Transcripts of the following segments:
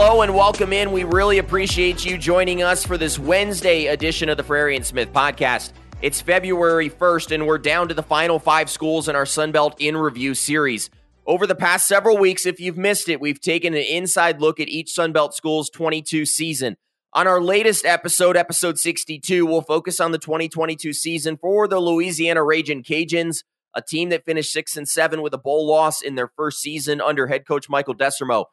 Hello and welcome in. We really appreciate you joining us for this Wednesday edition of the Frary and Smith podcast. It's February 1st, and we're down to the final five schools in our Sunbelt in Review series. Over the past several weeks, if you've missed it, we've taken an inside look at each Sunbelt school's 22 season. On our latest episode, episode 62, we'll focus on the 2022 season for the Louisiana Raging Cajuns, a team that finished 6 and 7 with a bowl loss in their first season under head coach Michael Desormeaux.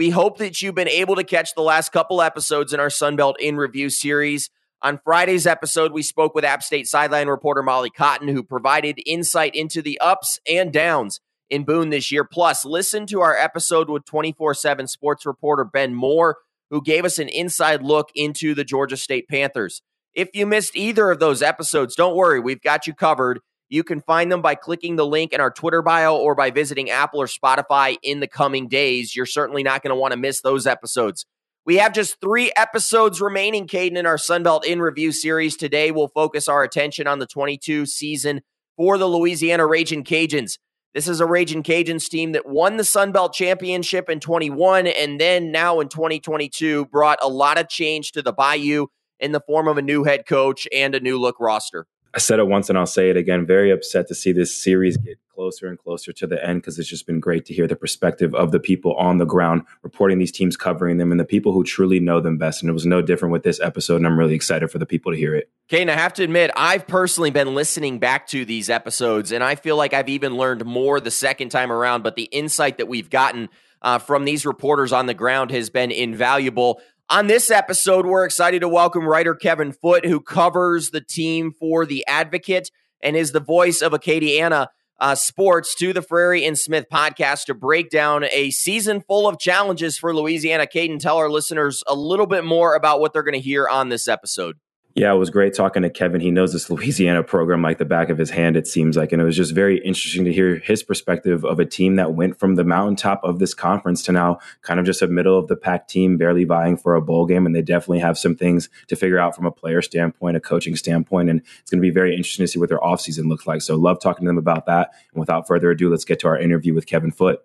We hope that you've been able to catch the last couple episodes in our Sunbelt in Review series. On Friday's episode, we spoke with App State sideline reporter Molly Cotton, who provided insight into the ups and downs in Boone this year. Plus, listen to our episode with 24 7 sports reporter Ben Moore, who gave us an inside look into the Georgia State Panthers. If you missed either of those episodes, don't worry, we've got you covered. You can find them by clicking the link in our Twitter bio or by visiting Apple or Spotify in the coming days. You're certainly not going to want to miss those episodes. We have just three episodes remaining, Kaiden, in our Sunbelt in Review series. Today, we'll focus our attention on the 22 season for the Louisiana Raging Cajuns. This is a Raging Cajuns team that won the Sunbelt Championship in 21 and then now in 2022 brought a lot of change to the Bayou in the form of a new head coach and a new look roster. I said it once and I'll say it again. Very upset to see this series get closer and closer to the end because it's just been great to hear the perspective of the people on the ground reporting these teams, covering them, and the people who truly know them best. And it was no different with this episode. And I'm really excited for the people to hear it. And I have to admit, I've personally been listening back to these episodes, and I feel like I've even learned more the second time around. But the insight that we've gotten uh, from these reporters on the ground has been invaluable. On this episode, we're excited to welcome writer Kevin Foote, who covers the team for The Advocate and is the voice of Acadiana uh, Sports to the Frary and Smith podcast to break down a season full of challenges for Louisiana. Kaiden, tell our listeners a little bit more about what they're going to hear on this episode. Yeah, it was great talking to Kevin. He knows this Louisiana program like the back of his hand, it seems like. And it was just very interesting to hear his perspective of a team that went from the mountaintop of this conference to now kind of just a middle of the pack team, barely vying for a bowl game. And they definitely have some things to figure out from a player standpoint, a coaching standpoint. And it's going to be very interesting to see what their offseason looks like. So, love talking to them about that. And without further ado, let's get to our interview with Kevin Foote.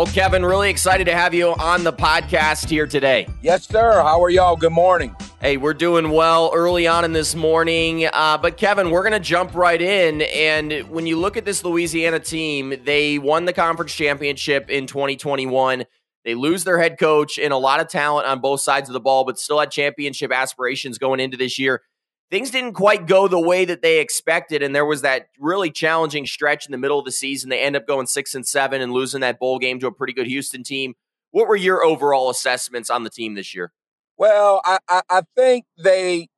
Well, Kevin, really excited to have you on the podcast here today. Yes, sir. How are y'all? Good morning. Hey, we're doing well early on in this morning. Uh, but, Kevin, we're going to jump right in. And when you look at this Louisiana team, they won the conference championship in 2021. They lose their head coach and a lot of talent on both sides of the ball, but still had championship aspirations going into this year things didn't quite go the way that they expected, and there was that really challenging stretch in the middle of the season. They end up going six and seven and losing that bowl game to a pretty good Houston team. What were your overall assessments on the team this year? Well, I, I, I think they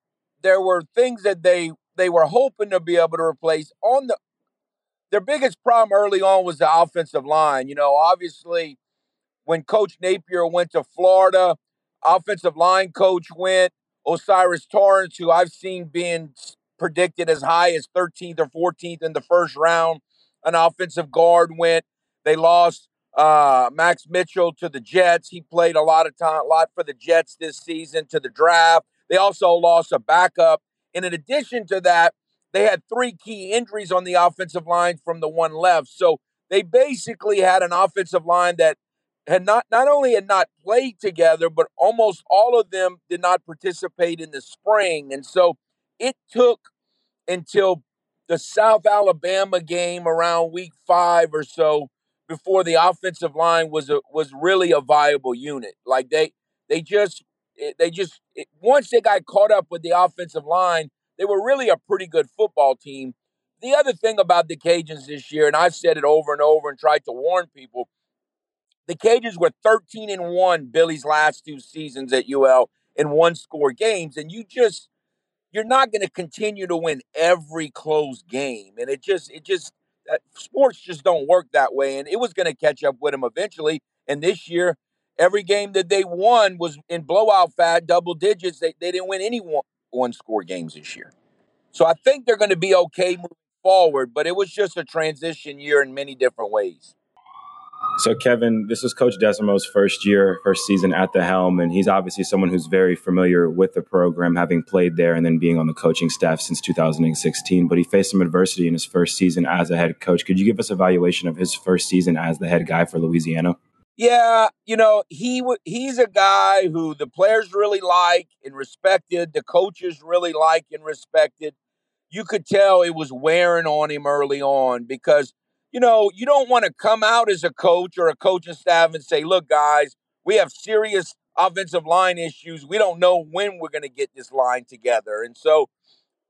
there were things that they they were hoping to be able to replace on the their biggest problem early on was the offensive line. You know, obviously when Coach Napier went to Florida, offensive line coach went. O'Cyrus Torrence, who I've seen being predicted as high as 13th or 14th in the first round. An offensive guard went. They lost uh, Max Mitchell to the Jets. He played a lot of time, a lot for the Jets this season to the draft. They also lost a backup. And in addition to that, they had three key injuries on the offensive line from the one left. So they basically had an offensive line that had not not only had not played together, but almost all of them did not participate in the spring. And so it took until the South Alabama game around week five or so before the offensive line was a, was really a viable unit. Like they they just eh, they just eh, once they got caught up with the offensive line, they were really a pretty good football team. The other thing about the Cajuns this year, and I've said it over and over and tried to warn people, the Cages were 13 and 1 Billy's last two seasons at UL in one score games. And you just, you're not going to continue to win every close game. And it just, it just, uh, sports just don't work that way. And it was going to catch up with them eventually. And this year, every game that they won was in blowout fat, double digits. They, they didn't win any one, one score games this year. So I think they're going to be okay moving forward, but it was just a transition year in many different ways. So, Kevin, this is Coach Desormeaux's first year, first season at the helm, and he's obviously someone who's very familiar with the program, having played there and then being on the coaching staff since 2016. But he faced some adversity in his first season as a head coach. Could you give us a valuation of his first season as the head guy for Louisiana? Yeah, you know he w- he's a guy who the players really like and respected, the coaches really like and respected. You could tell it was wearing on him early on because you know, you don't want to come out as a coach or a coaching staff and say, look, guys, we have serious offensive line issues. We don't know when we're going to get this line together. And so,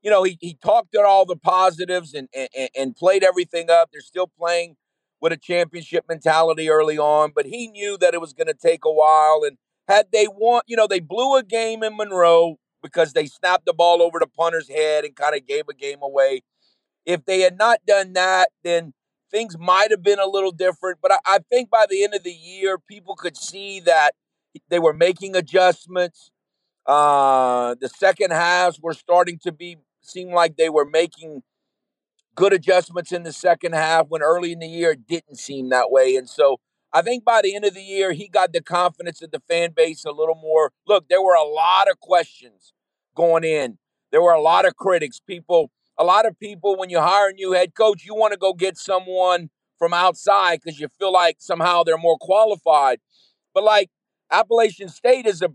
you know, he, he talked at all the positives and, and, and played everything up. They're still playing with a championship mentality early on, but he knew that it was going to take a while. And had they won, you know, they blew a game in Monroe because they snapped the ball over the punter's head and kind of gave a game away. If they had not done that, then things might have been a little different. But I, I, think by the end of the year, people could see that they were making adjustments. Uh, the second halves were starting to be seem like they were making good adjustments in the second half when early in the year it didn't seem that way. And so I think by the end of the year, he got the confidence of the fan base a little more. Look, there were a lot of questions going in. There were a lot of critics, people a lot of people, when you hire a new head coach, you want to go get someone from outside because you feel like somehow they're more qualified. But like Appalachian State is a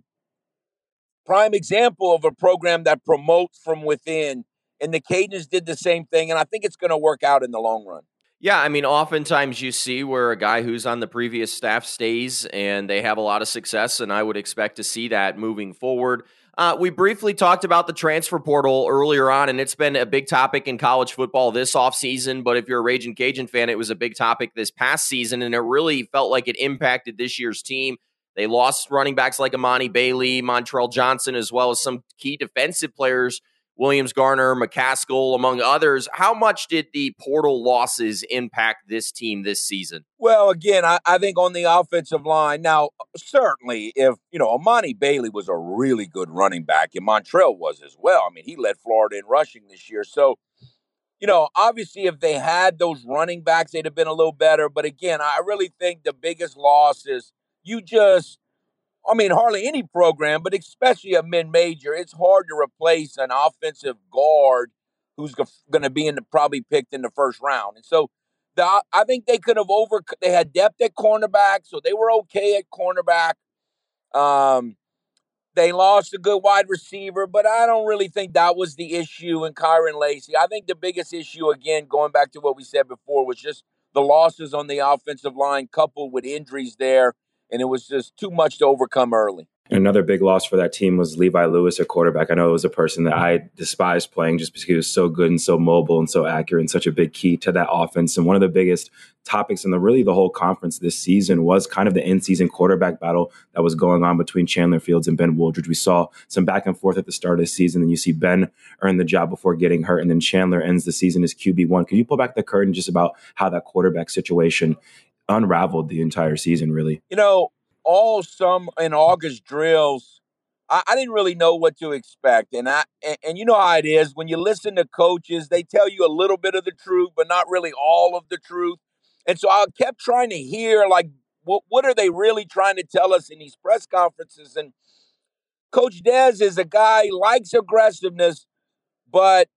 prime example of a program that promotes from within. And the Cajuns did the same thing. And I think it's going to work out in the long run. Yeah, I mean, oftentimes you see where a guy who's on the previous staff stays and they have a lot of success, and I would expect to see that moving forward. Uh, we briefly talked about the transfer portal earlier on, and it's been a big topic in college football this offseason. But if you're a Raging Cajun fan, it was a big topic this past season, and it really felt like it impacted this year's team. They lost running backs like Amani Bailey, Montrell Johnson, as well as some key defensive players Williams Garner, McCaskill, among others. How much did the portal losses impact this team this season? Well, again, I, I think on the offensive line, now, certainly, if, you know, Amani Bailey was a really good running back, and Montrell was as well. I mean, he led Florida in rushing this year. So, you know, obviously, if they had those running backs, they'd have been a little better. But again, I really think the biggest loss is you just I mean, hardly any program, but especially a mid major, it's hard to replace an offensive guard who's going to be in the, probably picked in the first round. And so, the, I think they could have over. They had depth at cornerback, so they were okay at cornerback. Um, they lost a good wide receiver, but I don't really think that was the issue in Kyren Lacy. I think the biggest issue, again, going back to what we said before, was just the losses on the offensive line coupled with injuries there and it was just too much to overcome early. Another big loss for that team was Levi Lewis, a quarterback. I know it was a person that I despised playing just because he was so good and so mobile and so accurate and such a big key to that offense. And one of the biggest topics in the really the whole conference this season was kind of the in-season quarterback battle that was going on between Chandler Fields and Ben Wooldridge. We saw some back and forth at the start of the season, and you see Ben earn the job before getting hurt, and then Chandler ends the season as QB one. Can you pull back the curtain just about how that quarterback situation unraveled the entire season, really. You know, all some in August drills, I, I, didn't really know what to expect, and I and, and, you know how it is when you listen to coaches, they tell you a little bit of the truth, but not really all of the truth. And so I kept trying to hear like what what are they really trying to tell us in these press conferences? And Coach Dez is a guy likes aggressiveness, but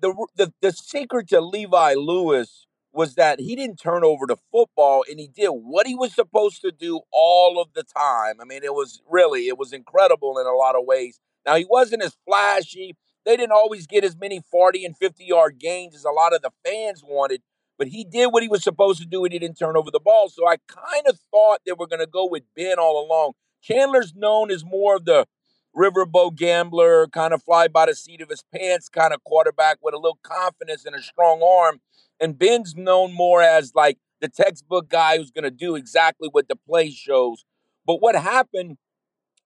the the the secret to Levi Lewis was that he didn't turn over the football and he did what he was supposed to do all of the time. I mean, it was really, it was incredible in a lot of ways. Now, he wasn't as flashy. They didn't always get as many 40 and 50 yard gains as a lot of the fans wanted, but he did what he was supposed to do and he didn't turn over the ball. So I kind of thought they were going to go with Ben all along. Chandler's known as more of the riverboat gambler, kind of fly by the seat of his pants kind of quarterback with a little confidence and a strong arm. And Ben's known more as like the textbook guy who's going to do exactly what the play shows. But what happened?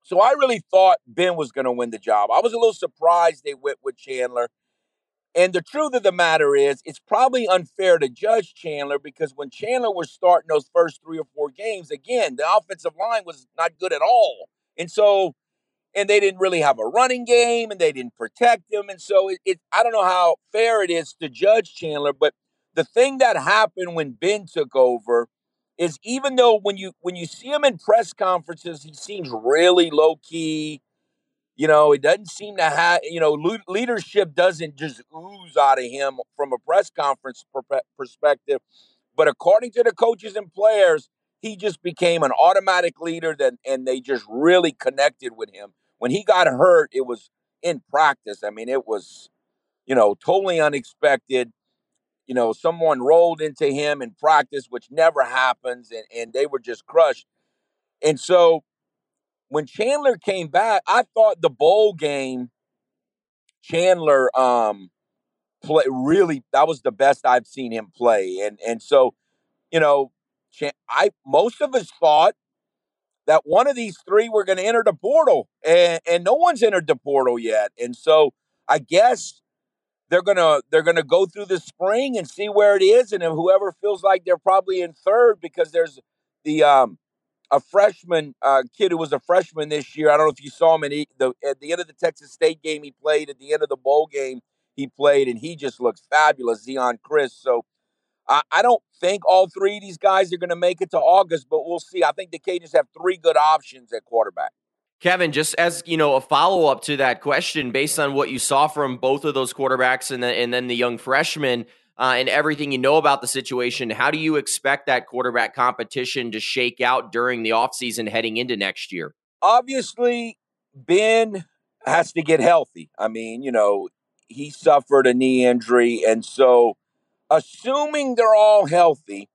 So I really thought Ben was going to win the job. I was a little surprised they went with Chandler. And the truth of the matter is, it's probably unfair to judge Chandler because when Chandler was starting those first three or four games, again, the offensive line was not good at all. And so and they didn't really have a running game and they didn't protect him. And so it, it, I don't know how fair it is to judge Chandler, but the thing that happened when Ben took over is even though when you when you see him in press conferences, he seems really low key. You know, it doesn't seem to have you know le- leadership doesn't just ooze out of him from a press conference per- perspective. But according to the coaches and players, he just became an automatic leader. And they just really connected with him. When he got hurt, it was in practice. I mean, it was you know totally unexpected you know, someone rolled into him in practice, which never happens, and, and they were just crushed. And so when Chandler came back, I thought the bowl game, Chandler um play really that was the best I've seen him play. And and so, you know, I most of us thought that one of these three were going to enter the portal, and and no one's entered the portal yet. And so I guess they're gonna they're gonna go through the spring and see where it is, and whoever feels like they're probably in third because there's the um a freshman uh, kid who was a freshman this year. I don't know if you saw him the, at the end of the Texas State game he played, at the end of the bowl game he played, and he just looks fabulous, Zeon Chriss. So I, I don't think all three of these guys are going to make it to August, but we'll see. I think the Cajuns have three good options at quarterback. Kevin, just as you know, a follow up to that question, based on what you saw from both of those quarterbacks and, the, and then the young freshman, uh, and everything you know about the situation, how do you expect that quarterback competition to shake out during the offseason heading into next year? Obviously, Ben has to get healthy. I mean, you know, he suffered a knee injury, and so assuming they're all healthy,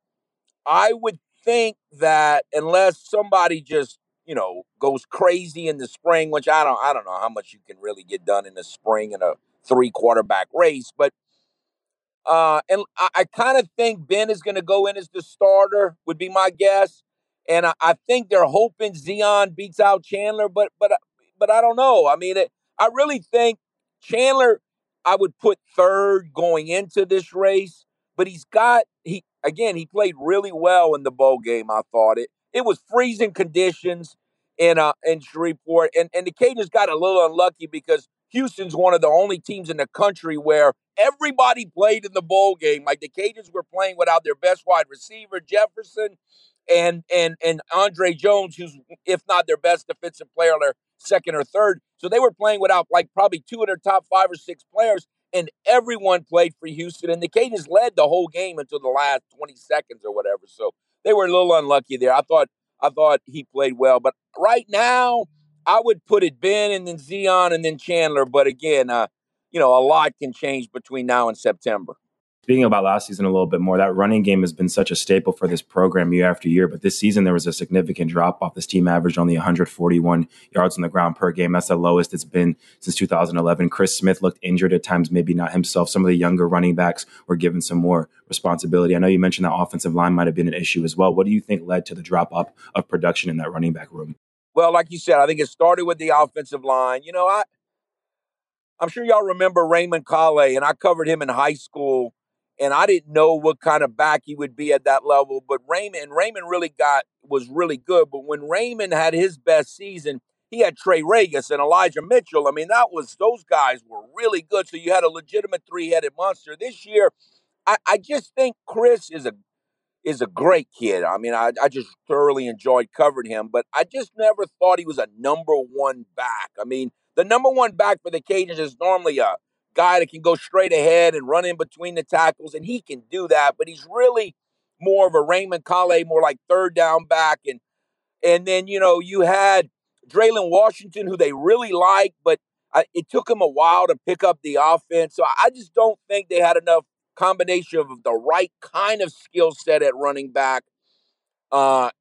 I would think that unless somebody just you know, goes crazy in the spring, which I don't I don't know how much you can really get done in the spring in a three quarterback race, but uh, and I, I kind of think Ben is going to go in as the starter, would be my guess. And I, I, think they're hoping Zeon beats out Chandler, but but but I don't know. I mean, it, I really think Chandler I would put third going into this race, but he's got he again he played really well in the bowl game. I thought it it was freezing conditions in uh in Shreveport, and and the Cajuns got a little unlucky because Houston's one of the only teams in the country where everybody played in the bowl game. Like the Cajuns were playing without their best wide receiver Jefferson, and and and Andre Jones, who's if not their best defensive player, their second or third. So they were playing without like probably two of their top five or six players, and everyone played for Houston. And the Cajuns led the whole game until the last twenty seconds or whatever. So they were a little unlucky there. I thought I thought he played well, but right now I would put it Ben and then Zeon and then Chandler. But again, uh, you know, a lot can change between now and September. Speaking about last season a little bit more, that running game has been such a staple for this program year after year. But this season, there was a significant drop off. This team averaged only 141 yards on the ground per game. That's the lowest it's been since 2011. Chris Smith looked injured at times, maybe not himself. Some of the younger running backs were given some more responsibility. I know you mentioned that offensive line might have been an issue as well. What do you think led to the drop off of production in that running back room? Well, like you said, I think it started with the offensive line. You know, I I'm sure y'all remember Raymond Calais, and I covered him in high school and I didn't know what kind of back he would be at that level. But Raymond, Raymond really got was really good. But when Raymond had his best season, he had Trey Ragas and Elijah Mitchell. I mean, that was those guys were really good. So you had a legitimate three headed monster. This year, I, I just think Chris is a is a great kid. I mean, I, I just thoroughly enjoyed covering him, but I just never thought he was a number one back. I mean, the number one back for the Cajuns is normally a guy that can go straight ahead and run in between the tackles, and he can do that. But he's really more of a Raymond Calais, more like third down back. And and then you know you had Dre'lyn Washington, who they really like, but I, it took him a while to pick up the offense. So I just don't think they had enough combination of the right kind of skill set at running back. Uh,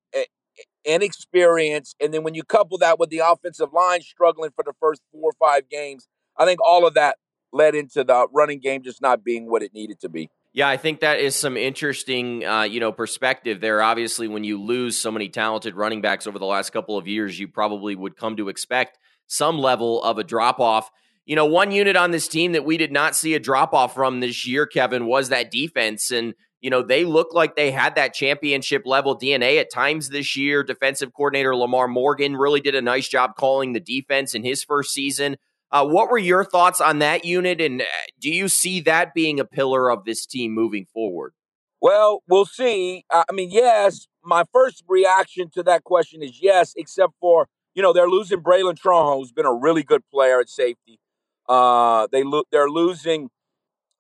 and experience. And then when you couple that with the offensive line struggling for the first four or five games, I think all of that led into the running game just not being what it needed to be. Yeah, I think that is some interesting, uh, you know, perspective there. Obviously, when you lose so many talented running backs over the last couple of years, you probably would come to expect some level of a drop off. You know, one unit on this team that we did not see a drop off from this year, Kevin, was that defense. And, you know, they look like they had that championship level DNA at times this year. Defensive coordinator Lamar Morgan really did a nice job calling the defense in his first season. Uh, what were your thoughts on that unit, and uh, do you see that being a pillar of this team moving forward? Well, we'll see. I mean, yes, my first reaction to that question is yes, except for, you know, they're losing Bralen Trahan, who's been a really good player at safety. Uh, they lo- they're losing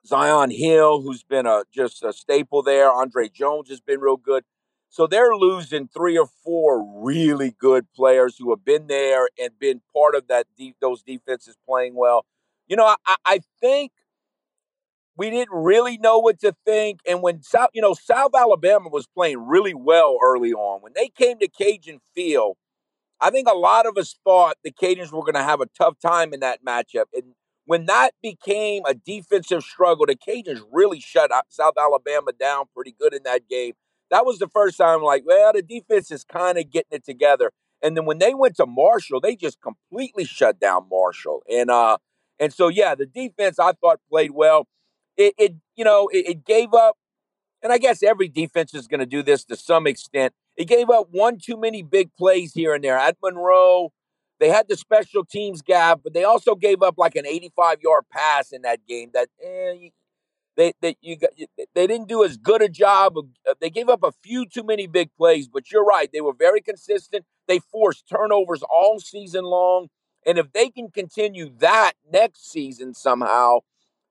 Zi'Yon Hill, who's been a just a staple there. Andre Jones has been real good. So they're losing three or four really good players who have been there and been part of that those defenses playing well. You know, I, I think we didn't really know what to think. And when South, you know, South Alabama was playing really well early on, when they came to Cajun Field, I think a lot of us thought the Cajuns were going to have a tough time in that matchup. And when that became a defensive struggle, the Cajuns really shut South Alabama down pretty good in that game. That was the first time, like, well, the defense is kind of getting it together. And then when they went to Marshall, they just completely shut down Marshall. And uh, and so yeah, the defense I thought played well. It, it you know, it, it gave up, and I guess every defense is going to do this to some extent. It gave up one too many big plays here and there. At Monroe, they had the special teams gap, but they also gave up like an 85 yard pass in that game. That eh, they they you they didn't do as good a job. Of, uh, they gave up a few too many big plays, but you're right. They were very consistent. They forced turnovers all season long, and if they can continue that next season somehow,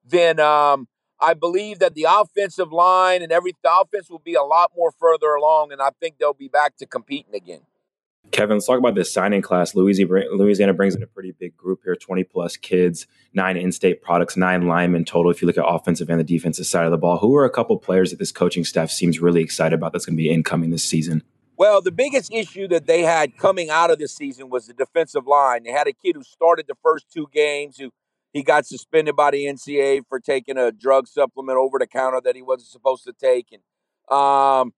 then um, I believe that the offensive line and every the offense will be a lot more further along, and I think they'll be back to competing again. Kevin, let's talk about this signing class. Louisiana brings in a pretty big group here 20 plus kids, nine in state products, nine linemen total. If you look at offensive and the defensive side of the ball, who are a couple players that this coaching staff seems really excited about that's going to be incoming this season? Well, the biggest issue that they had coming out of this season was the defensive line. They had a kid who started the first two games who he got suspended by the NCAA for taking a drug supplement over the counter that he wasn't supposed to take. And um,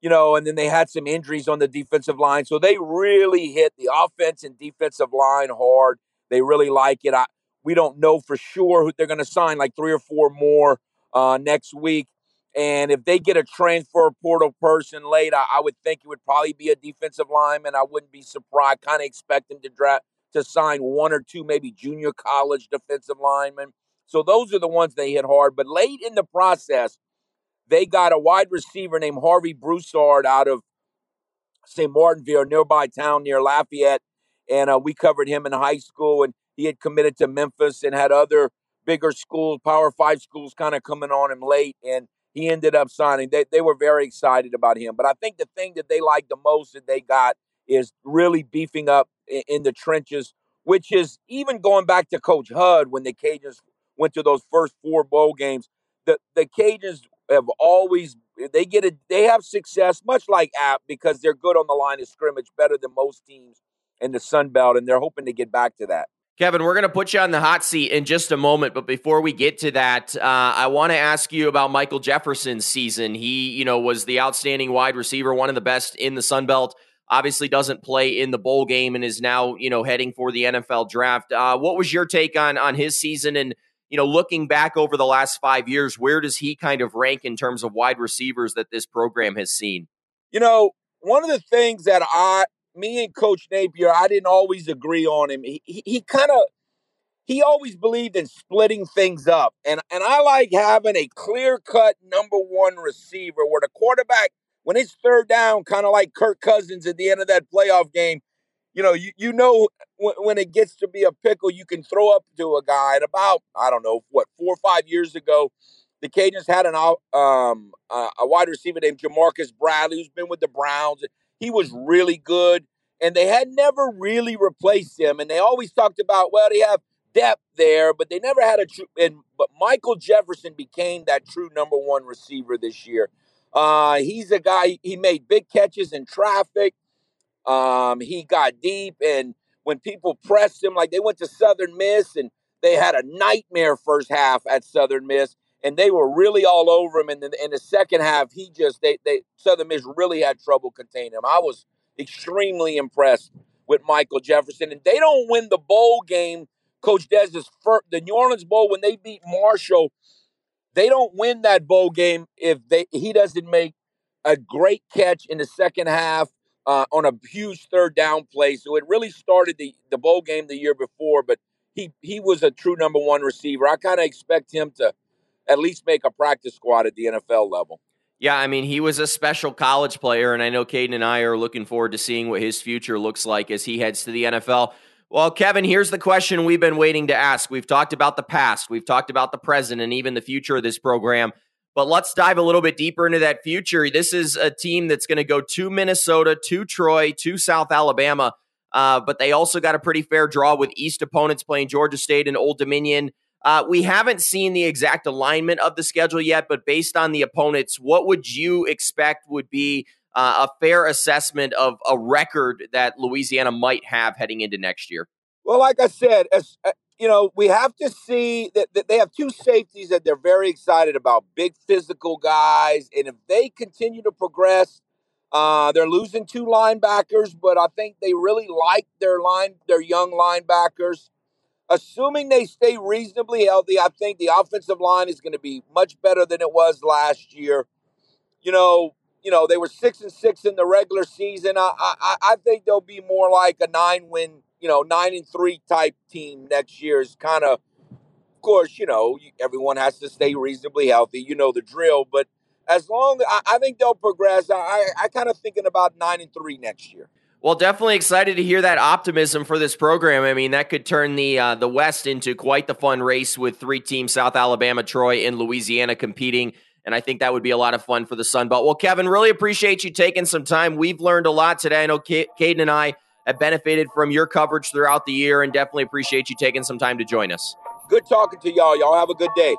you know, and then they had some injuries on the defensive line. So they really hit the offense and defensive line hard. They really like it. I, we don't know for sure who they're going to sign, like three or four more uh, next week. And if they get a transfer portal person late, I, I, would think it would probably be a defensive lineman. I wouldn't be surprised. Kind of expect them to draft to sign one or two, maybe junior college defensive linemen. So those are the ones they hit hard. But late in the process, they got a wide receiver named Harvey Broussard out of St. Martinville, nearby town near Lafayette. And uh, we covered him in high school, and he had committed to Memphis and had other bigger schools, Power Five schools, kind of coming on him late. And he ended up signing. They, they were very excited about him. But I think the thing that they liked the most that they got is really beefing up in, in the trenches, which is even going back to Coach Hud when the Cajuns went to those first four bowl games. The, the Cajuns have always they get it they have success much like app because they're good on the line of scrimmage better than most teams in the sun belt and they're hoping to get back to that Kevin, we're going to put you on the hot seat in just a moment, but before we get to that, uh, I want to ask you about Michael Jefferson's season. He, you know, was the outstanding wide receiver, one of the best in the Sun Belt. Obviously, doesn't play in the bowl game and is now, you know, heading for the NFL draft. Uh, what was your take on on his season and you know, looking back over the last five years, where does he kind of rank in terms of wide receivers that this program has seen? You know, one of the things that I, me and Coach Napier, I didn't always agree on him. He, he, he kind of, he always believed in splitting things up. And, and I like having a clear cut number one receiver where the quarterback, when it's third down, kind of like Kirk Cousins at the end of that playoff game, you know, you, you know when, it gets to be a pickle, you can throw up to a guy. And about I don't know what four or five years ago, the Cajuns had an um a wide receiver named Ja'Marcus Bradley, who's been with the Browns. He was really good, and they had never really replaced him. And they always talked about, well, they have depth there, but they never had a true. And but Michael Jefferson became that true number one receiver this year. Uh, he's a guy. He made big catches in traffic. Um, he got deep, and when people pressed him, like they went to Southern Miss, and they had a nightmare first half at Southern Miss, and they were really all over him. And in, in the second half, he just they they Southern Miss really had trouble containing him. I was extremely impressed with Michael Jefferson, and they don't win the bowl game. Coach Dez's first, the New Orleans Bowl when they beat Marshall, they don't win that bowl game if they he doesn't make a great catch in the second half uh, on a huge third down play. So it really started the, the bowl game the year before, but he, he was a true number one receiver. I kind of expect him to at least make a practice squad at the NFL level. Yeah, I mean, he was a special college player, and I know Kaiden and I are looking forward to seeing what his future looks like as he heads to the NFL. Well, Kevin, here's the question we've been waiting to ask. We've talked about the past, we've talked about the present, and even the future of this program. But let's dive a little bit deeper into that future. This is a team that's going to go to Minnesota, to Troy, to South Alabama. Uh, but they also got a pretty fair draw with East opponents playing Georgia State and Old Dominion. Uh, we haven't seen the exact alignment of the schedule yet, but based on the opponents, what would you expect would be uh, a fair assessment of a record that Louisiana might have heading into next year? Well, like I said, as, you know, we have to see that, that they have two safeties that they're very excited about, big physical guys, and if they continue to progress, uh, they're losing two linebackers, but I think they really like their line, their young linebackers. Assuming they stay reasonably healthy, I think the offensive line is going to be much better than it was last year. You know, you know they were six and six in the regular season. I I, I think they'll be more like a nine win you know, nine and three type team next year is kind of, of course, you know, everyone has to stay reasonably healthy. You know the drill, but as long I, I think they'll progress. I, I kind of thinking about nine and three next year. Well, definitely excited to hear that optimism for this program. I mean, that could turn the uh, the West into quite the fun race with three teams: South Alabama, Troy, and Louisiana competing. And I think that would be a lot of fun for the Sun Belt. Well, Kevin, really appreciate you taking some time. We've learned a lot today. I know Kaiden and I have benefited from your coverage throughout the year and definitely appreciate you taking some time to join us. Good talking to y'all. Y'all have a good day.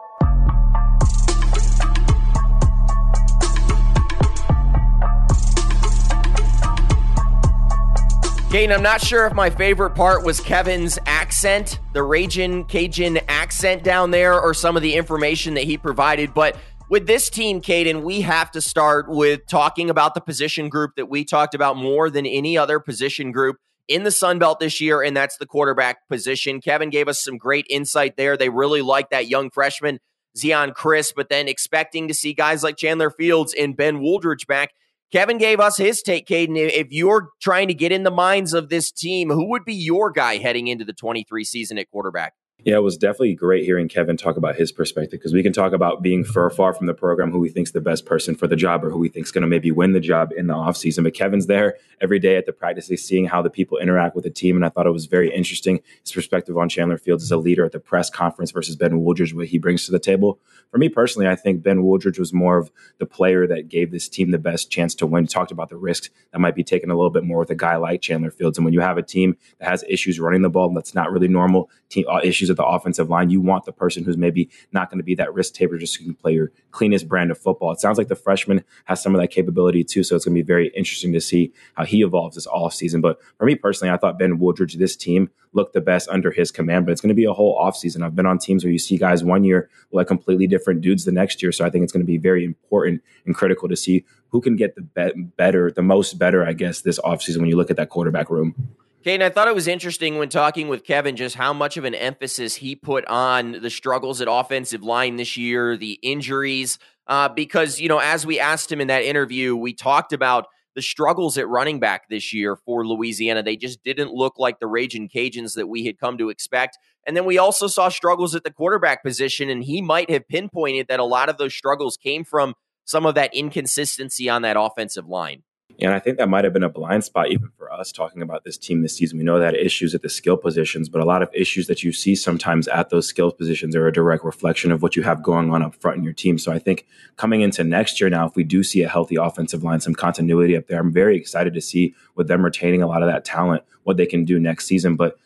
Kane, I'm not sure if my favorite part was Kevin's accent, the Raging Cajun accent down there, or some of the information that he provided, but with this team, Kaiden, we have to start with talking about the position group that we talked about more than any other position group in the Sun Belt this year, and that's the quarterback position. Kevin gave us some great insight there. They really like that young freshman, Zeon Chriss, but then expecting to see guys like Chandler Fields and Ben Wooldridge back. Kevin gave us his take, Kaiden. If you're trying to get in the minds of this team, who would be your guy heading into the 23 season at quarterback? Yeah, it was definitely great hearing Kevin talk about his perspective because we can talk about being far, far from the program, who we think's the best person for the job or who we think's going to maybe win the job in the offseason. But Kevin's there every day at the practices, seeing how the people interact with the team. And I thought it was very interesting his perspective on Chandler Fields as a leader at the press conference versus Ben Wooldridge, what he brings to the table. For me personally, I think Ben Wooldridge was more of the player that gave this team the best chance to win. He talked about the risks that might be taken a little bit more with a guy like Chandler Fields. And when you have a team that has issues running the ball, that's not really normal, team, uh, issues at the offensive line, you want the person who's maybe not going to be that risk taker, just can play your cleanest brand of football. It sounds like the freshman has some of that capability too. So it's going to be very interesting to see how he evolves this off season. But for me personally, I thought Ben Wooldridge, this team looked the best under his command, but it's going to be a whole off season. I've been on teams where you see guys one year like completely different dudes the next year. So I think it's going to be very important and critical to see who can get the be- better, the most better, I guess, this offseason when you look at that quarterback room. Kate, I thought it was interesting when talking with Kevin just how much of an emphasis he put on the struggles at offensive line this year, the injuries. Uh, because, you know, as we asked him in that interview, we talked about the struggles at running back this year for Louisiana. They just didn't look like the Raging Cajuns that we had come to expect. And then we also saw struggles at the quarterback position, and he might have pinpointed that a lot of those struggles came from some of that inconsistency on that offensive line. And I think that might have been a blind spot even for us talking about this team this season. We know that issues at the skill positions, but a lot of issues that you see sometimes at those skill positions are a direct reflection of what you have going on up front in your team. So I think coming into next year now, if we do see a healthy offensive line, some continuity up there, I'm very excited to see with them retaining a lot of that talent, what they can do next season. But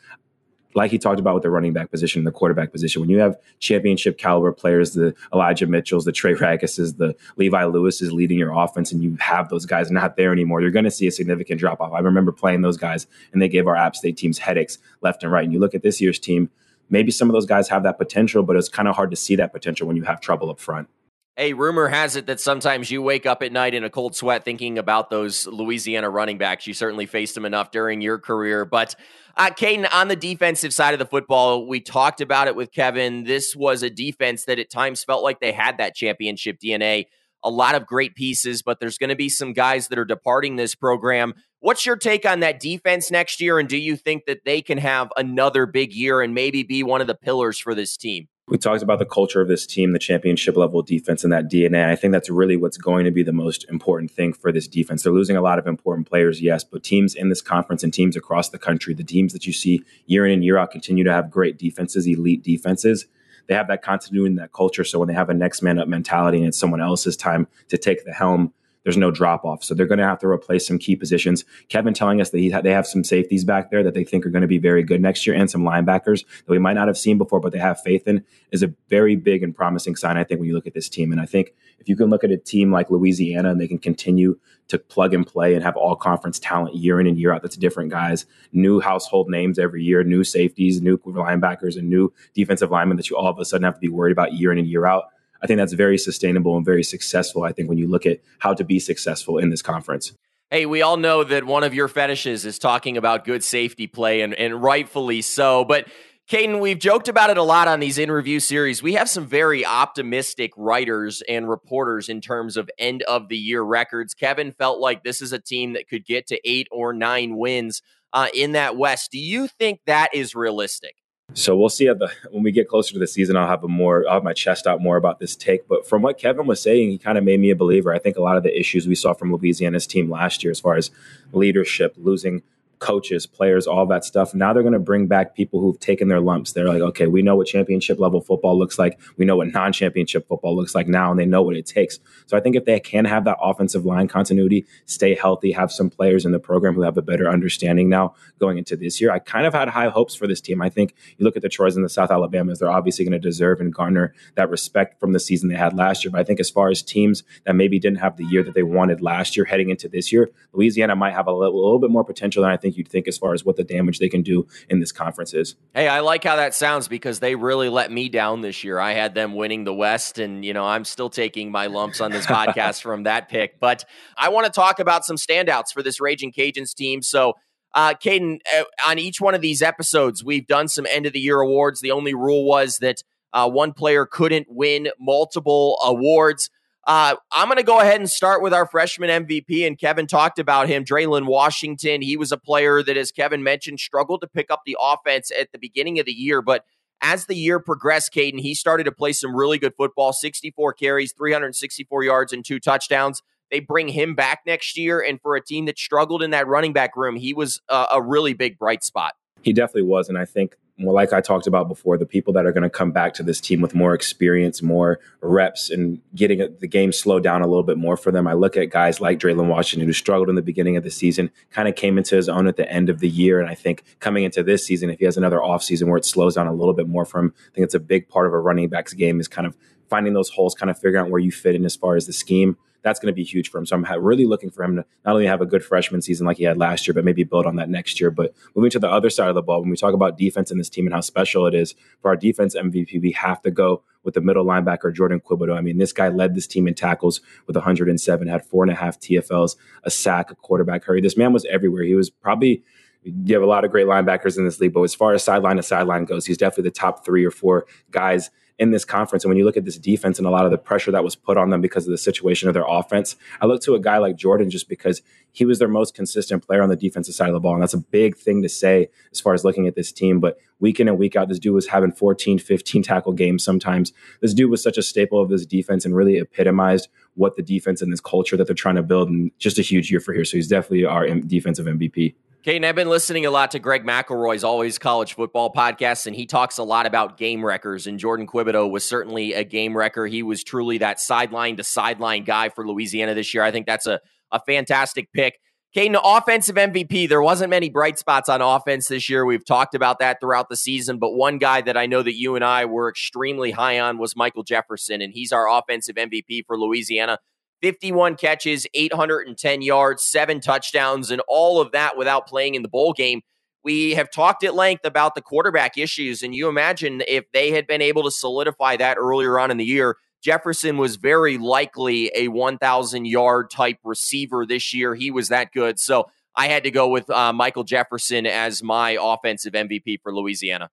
like he talked about with the running back position, the quarterback position, when you have championship caliber players, the Elijah Mitchells, the Trey Raguses, the Levi Lewis is leading your offense, and you have those guys not there anymore, you're going to see a significant drop off. I remember playing those guys, and they gave our App State teams headaches left and right. And you look at this year's team, maybe some of those guys have that potential, but it's kind of hard to see that potential when you have trouble up front. Hey, rumor has it that sometimes you wake up at night in a cold sweat thinking about those Louisiana running backs. You certainly faced them enough during your career. But, uh, Kaiden, on the defensive side of the football, we talked about it with Kevin. This was a defense that at times felt like they had that championship DNA. A lot of great pieces, but there's going to be some guys that are departing this program. What's your take on that defense next year? And do you think that they can have another big year and maybe be one of the pillars for this team? We talked about the culture of this team, the championship level defense, and that DNA. I think that's really what's going to be the most important thing for this defense. They're losing a lot of important players, yes, but teams in this conference and teams across the country, the teams that you see year in and year out continue to have great defenses, elite defenses. They have that continuity and that culture. So when they have a next man up mentality and it's someone else's time to take the helm, there's no drop off. So they're going to have to replace some key positions. Kevin telling us that he, they have some safeties back there that they think are going to be very good next year and some linebackers that we might not have seen before, but they have faith in is a very big and promising sign, I think, when you look at this team. And I think if you can look at a team like Louisiana and they can continue to plug and play and have all conference talent year in and year out, that's different guys, new household names every year, new safeties, new linebackers, and new defensive linemen that you all of a sudden have to be worried about year in and year out I think that's very sustainable and very successful. I think when you look at how to be successful in this conference. Hey, we all know that one of your fetishes is talking about good safety play, and, and rightfully so. But Kaiden, we've joked about it a lot on these in review series. We have some very optimistic writers and reporters in terms of end of the year records. Kevin felt like this is a team that could get to eight or nine wins uh, in that West. Do you think that is realistic? So we'll see at the when we get closer to the season. I'll have a more I'll have my chest out more about this take. But from what Kevin was saying, he kind of made me a believer. I think a lot of the issues we saw from Louisiana's team last year, as far as leadership, losing coaches, players, all that stuff. Now they're going to bring back people who've taken their lumps. They're like, okay, we know what championship level football looks like. We know what non championship football looks like now, and they know what it takes. So I think if they can have that offensive line continuity, stay healthy, have some players in the program who have a better understanding now going into this year, I kind of had high hopes for this team. I think you look at the Troys and the South Alabamas, they're obviously going to deserve and garner that respect from the season they had last year. But I think as far as teams that maybe didn't have the year that they wanted last year heading into this year, Louisiana might have a little, a little bit more potential than I think you'd think as far as what what the damage they can do in this conference is. Hey, I like how that sounds because they really let me down this year. I had them winning the West, and you know I'm still taking my lumps on this podcast from that pick. But I want to talk about some standouts for this Raging Cajuns team. So. Uh, Kaiden, uh, on each one of these episodes, we've done some end of the year awards. The only rule was that uh, one player couldn't win multiple awards. Uh, I'm going to go ahead and start with our freshman MVP, and Kevin talked about him, Dre'lyn Washington. He was a player that, as Kevin mentioned, struggled to pick up the offense at the beginning of the year, but as the year progressed, Kaiden, he started to play some really good football 64 carries, 364 yards, and two touchdowns. They bring him back next year, and for a team that struggled in that running back room, he was a, a really big bright spot. He definitely was. And I think well, like I talked about before, the people that are going to come back to this team with more experience, more reps, and getting the game slowed down a little bit more for them. I look at guys like Dre'lyn Washington, who struggled in the beginning of the season, kind of came into his own at the end of the year. And I think coming into this season, if he has another offseason where it slows down a little bit more for him, I think it's a big part of a running back's game is kind of finding those holes, kind of figuring out where you fit in as far as the scheme that's going to be huge for him. So I'm really looking for him to not only have a good freshman season like he had last year, but maybe build on that next year. But moving to the other side of the ball, when we talk about defense in this team and how special it is for our defense MVP, we have to go with the middle linebacker Jourdan Quibodeaux. I mean, this guy led this team in tackles with 107, had four and a half TFLs, a sack, a quarterback hurry. This man was everywhere. He was probably you have a lot of great linebackers in this league, but as far as sideline to sideline goes, he's definitely the top three or four guys in this conference. And when you look at this defense and a lot of the pressure that was put on them because of the situation of their offense, I look to a guy like Jourdan just because he was their most consistent player on the defensive side of the ball. And that's a big thing to say as far as looking at this team. But week in and week out, this dude was having 14, 15 tackle games sometimes. This dude was such a staple of this defense and really epitomized what the defense and this culture that they're trying to build. And just a huge year for here. So he's definitely our defensive MVP. Kane, I've been listening a lot to Greg McElroy's Always College Football podcast, and he talks a lot about game wreckers. And Jourdan Quibodeaux was certainly a game wrecker. He was truly that sideline to sideline guy for Louisiana this year. I think that's a, a fantastic pick. Kaiden, offensive MVP. There wasn't many bright spots on offense this year. We've talked about that throughout the season, but one guy that I know that you and I were extremely high on was Michael Jefferson, and he's our offensive MVP for Louisiana. 51 catches, 810 yards, seven touchdowns, and all of that without playing in the bowl game. We have talked at length about the quarterback issues, and you imagine if they had been able to solidify that earlier on in the year, Jefferson was very likely a 1,000 yard type receiver this year. He was that good. So I had to go with uh, Michael Jefferson as my offensive MVP for Louisiana.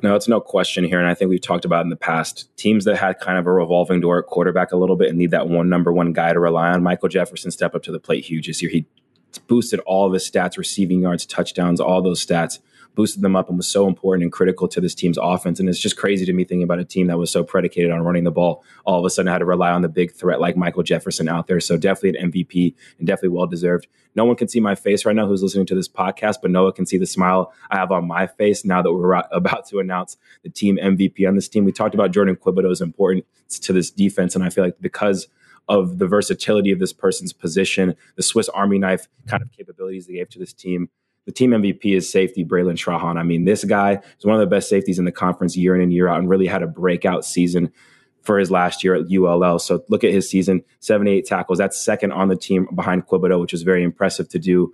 No, it's no question here. And I think we've talked about in the past teams that had kind of a revolving door at quarterback a little bit and need that one number one guy to rely on. Michael Jefferson step up to the plate huge this year. He boosted all of his stats, receiving yards, touchdowns, all those stats boosted them up and was so important and critical to this team's offense. And it's just crazy to me thinking about a team that was so predicated on running the ball. All of a sudden, had to rely on the big threat like Michael Jefferson out there. So definitely an MVP and definitely well deserved. No one can see my face right now who's listening to this podcast, but Noah can see the smile I have on my face now that we're about to announce the team MVP on this team. We talked about Jordan Thibodeaux's importance to this defense, and I feel like because of the versatility of this person's position, the Swiss Army knife kind of capabilities they gave to this team. The team MVP is safety Bralen Trahan. I mean, this guy is one of the best safeties in the conference year in and year out and really had a breakout season for his last year at ULL. So look at his season 78 tackles. That's second on the team behind Quibodeaux, which is very impressive to do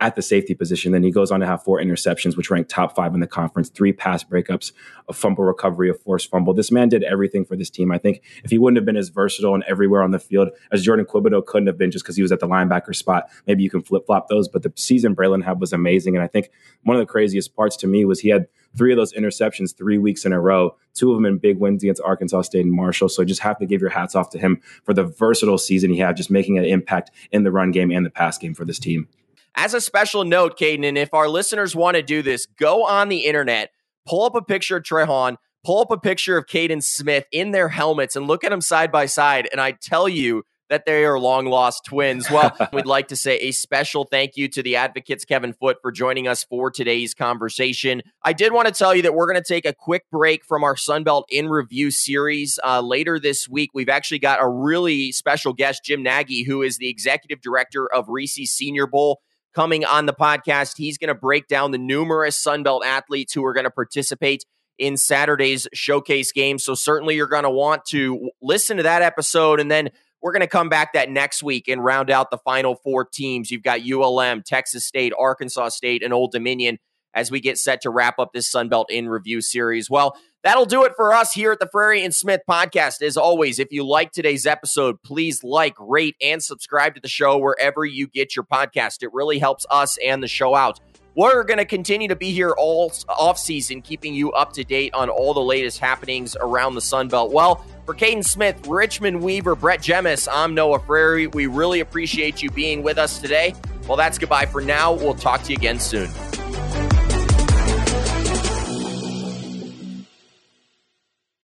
at the safety position. Then he goes on to have four interceptions, which ranked top five in the conference, three pass breakups, a fumble recovery, a forced fumble. This man did everything for this team. I think if he wouldn't have been as versatile and everywhere on the field as Jourdan Quibodeaux couldn't have been just because he was at the linebacker spot, maybe you can flip flop those. But the season Bralen had was amazing. And I think one of the craziest parts to me was he had three of those interceptions three weeks in a row, two of them in big wins against Arkansas State and Marshall. So just have to give your hats off to him for the versatile season he had, just making an impact in the run game and the pass game for this team. As a special note, Kaiden, and if our listeners want to do this, go on the internet, pull up a picture of Trahan, pull up a picture of Kaiden Smith in their helmets, and look at them side by side. And I tell you, that they are long lost twins. Well, we'd like to say a special thank you to the advocates, Kevin Foote, for joining us for today's conversation. I did want to tell you that we're going to take a quick break from our Sunbelt in Review series. Uh, later this week, we've actually got a really special guest, Jim Nagy, who is the executive director of Reese Senior Bowl coming on the podcast. He's going to break down the numerous Sunbelt athletes who are going to participate in Saturday's showcase game. So certainly you're going to want to listen to that episode and then we're going to come back that next week and round out the final four teams. You've got ULM, Texas State, Arkansas State, and Old Dominion as we get set to wrap up this Sunbelt in review series. Well, that'll do it for us here at the Frary and Smith podcast. As always, if you like today's episode, please like, rate, and subscribe to the show wherever you get your podcast. It really helps us and the show out. We're going to continue to be here all off season, keeping you up to date on all the latest happenings around the Sun Belt. Well, for Kaiden Smith, Richmond Weaver, Brett Jemis, I'm Noah Frary. We really appreciate you being with us today. Well, that's goodbye for now. We'll talk to you again soon.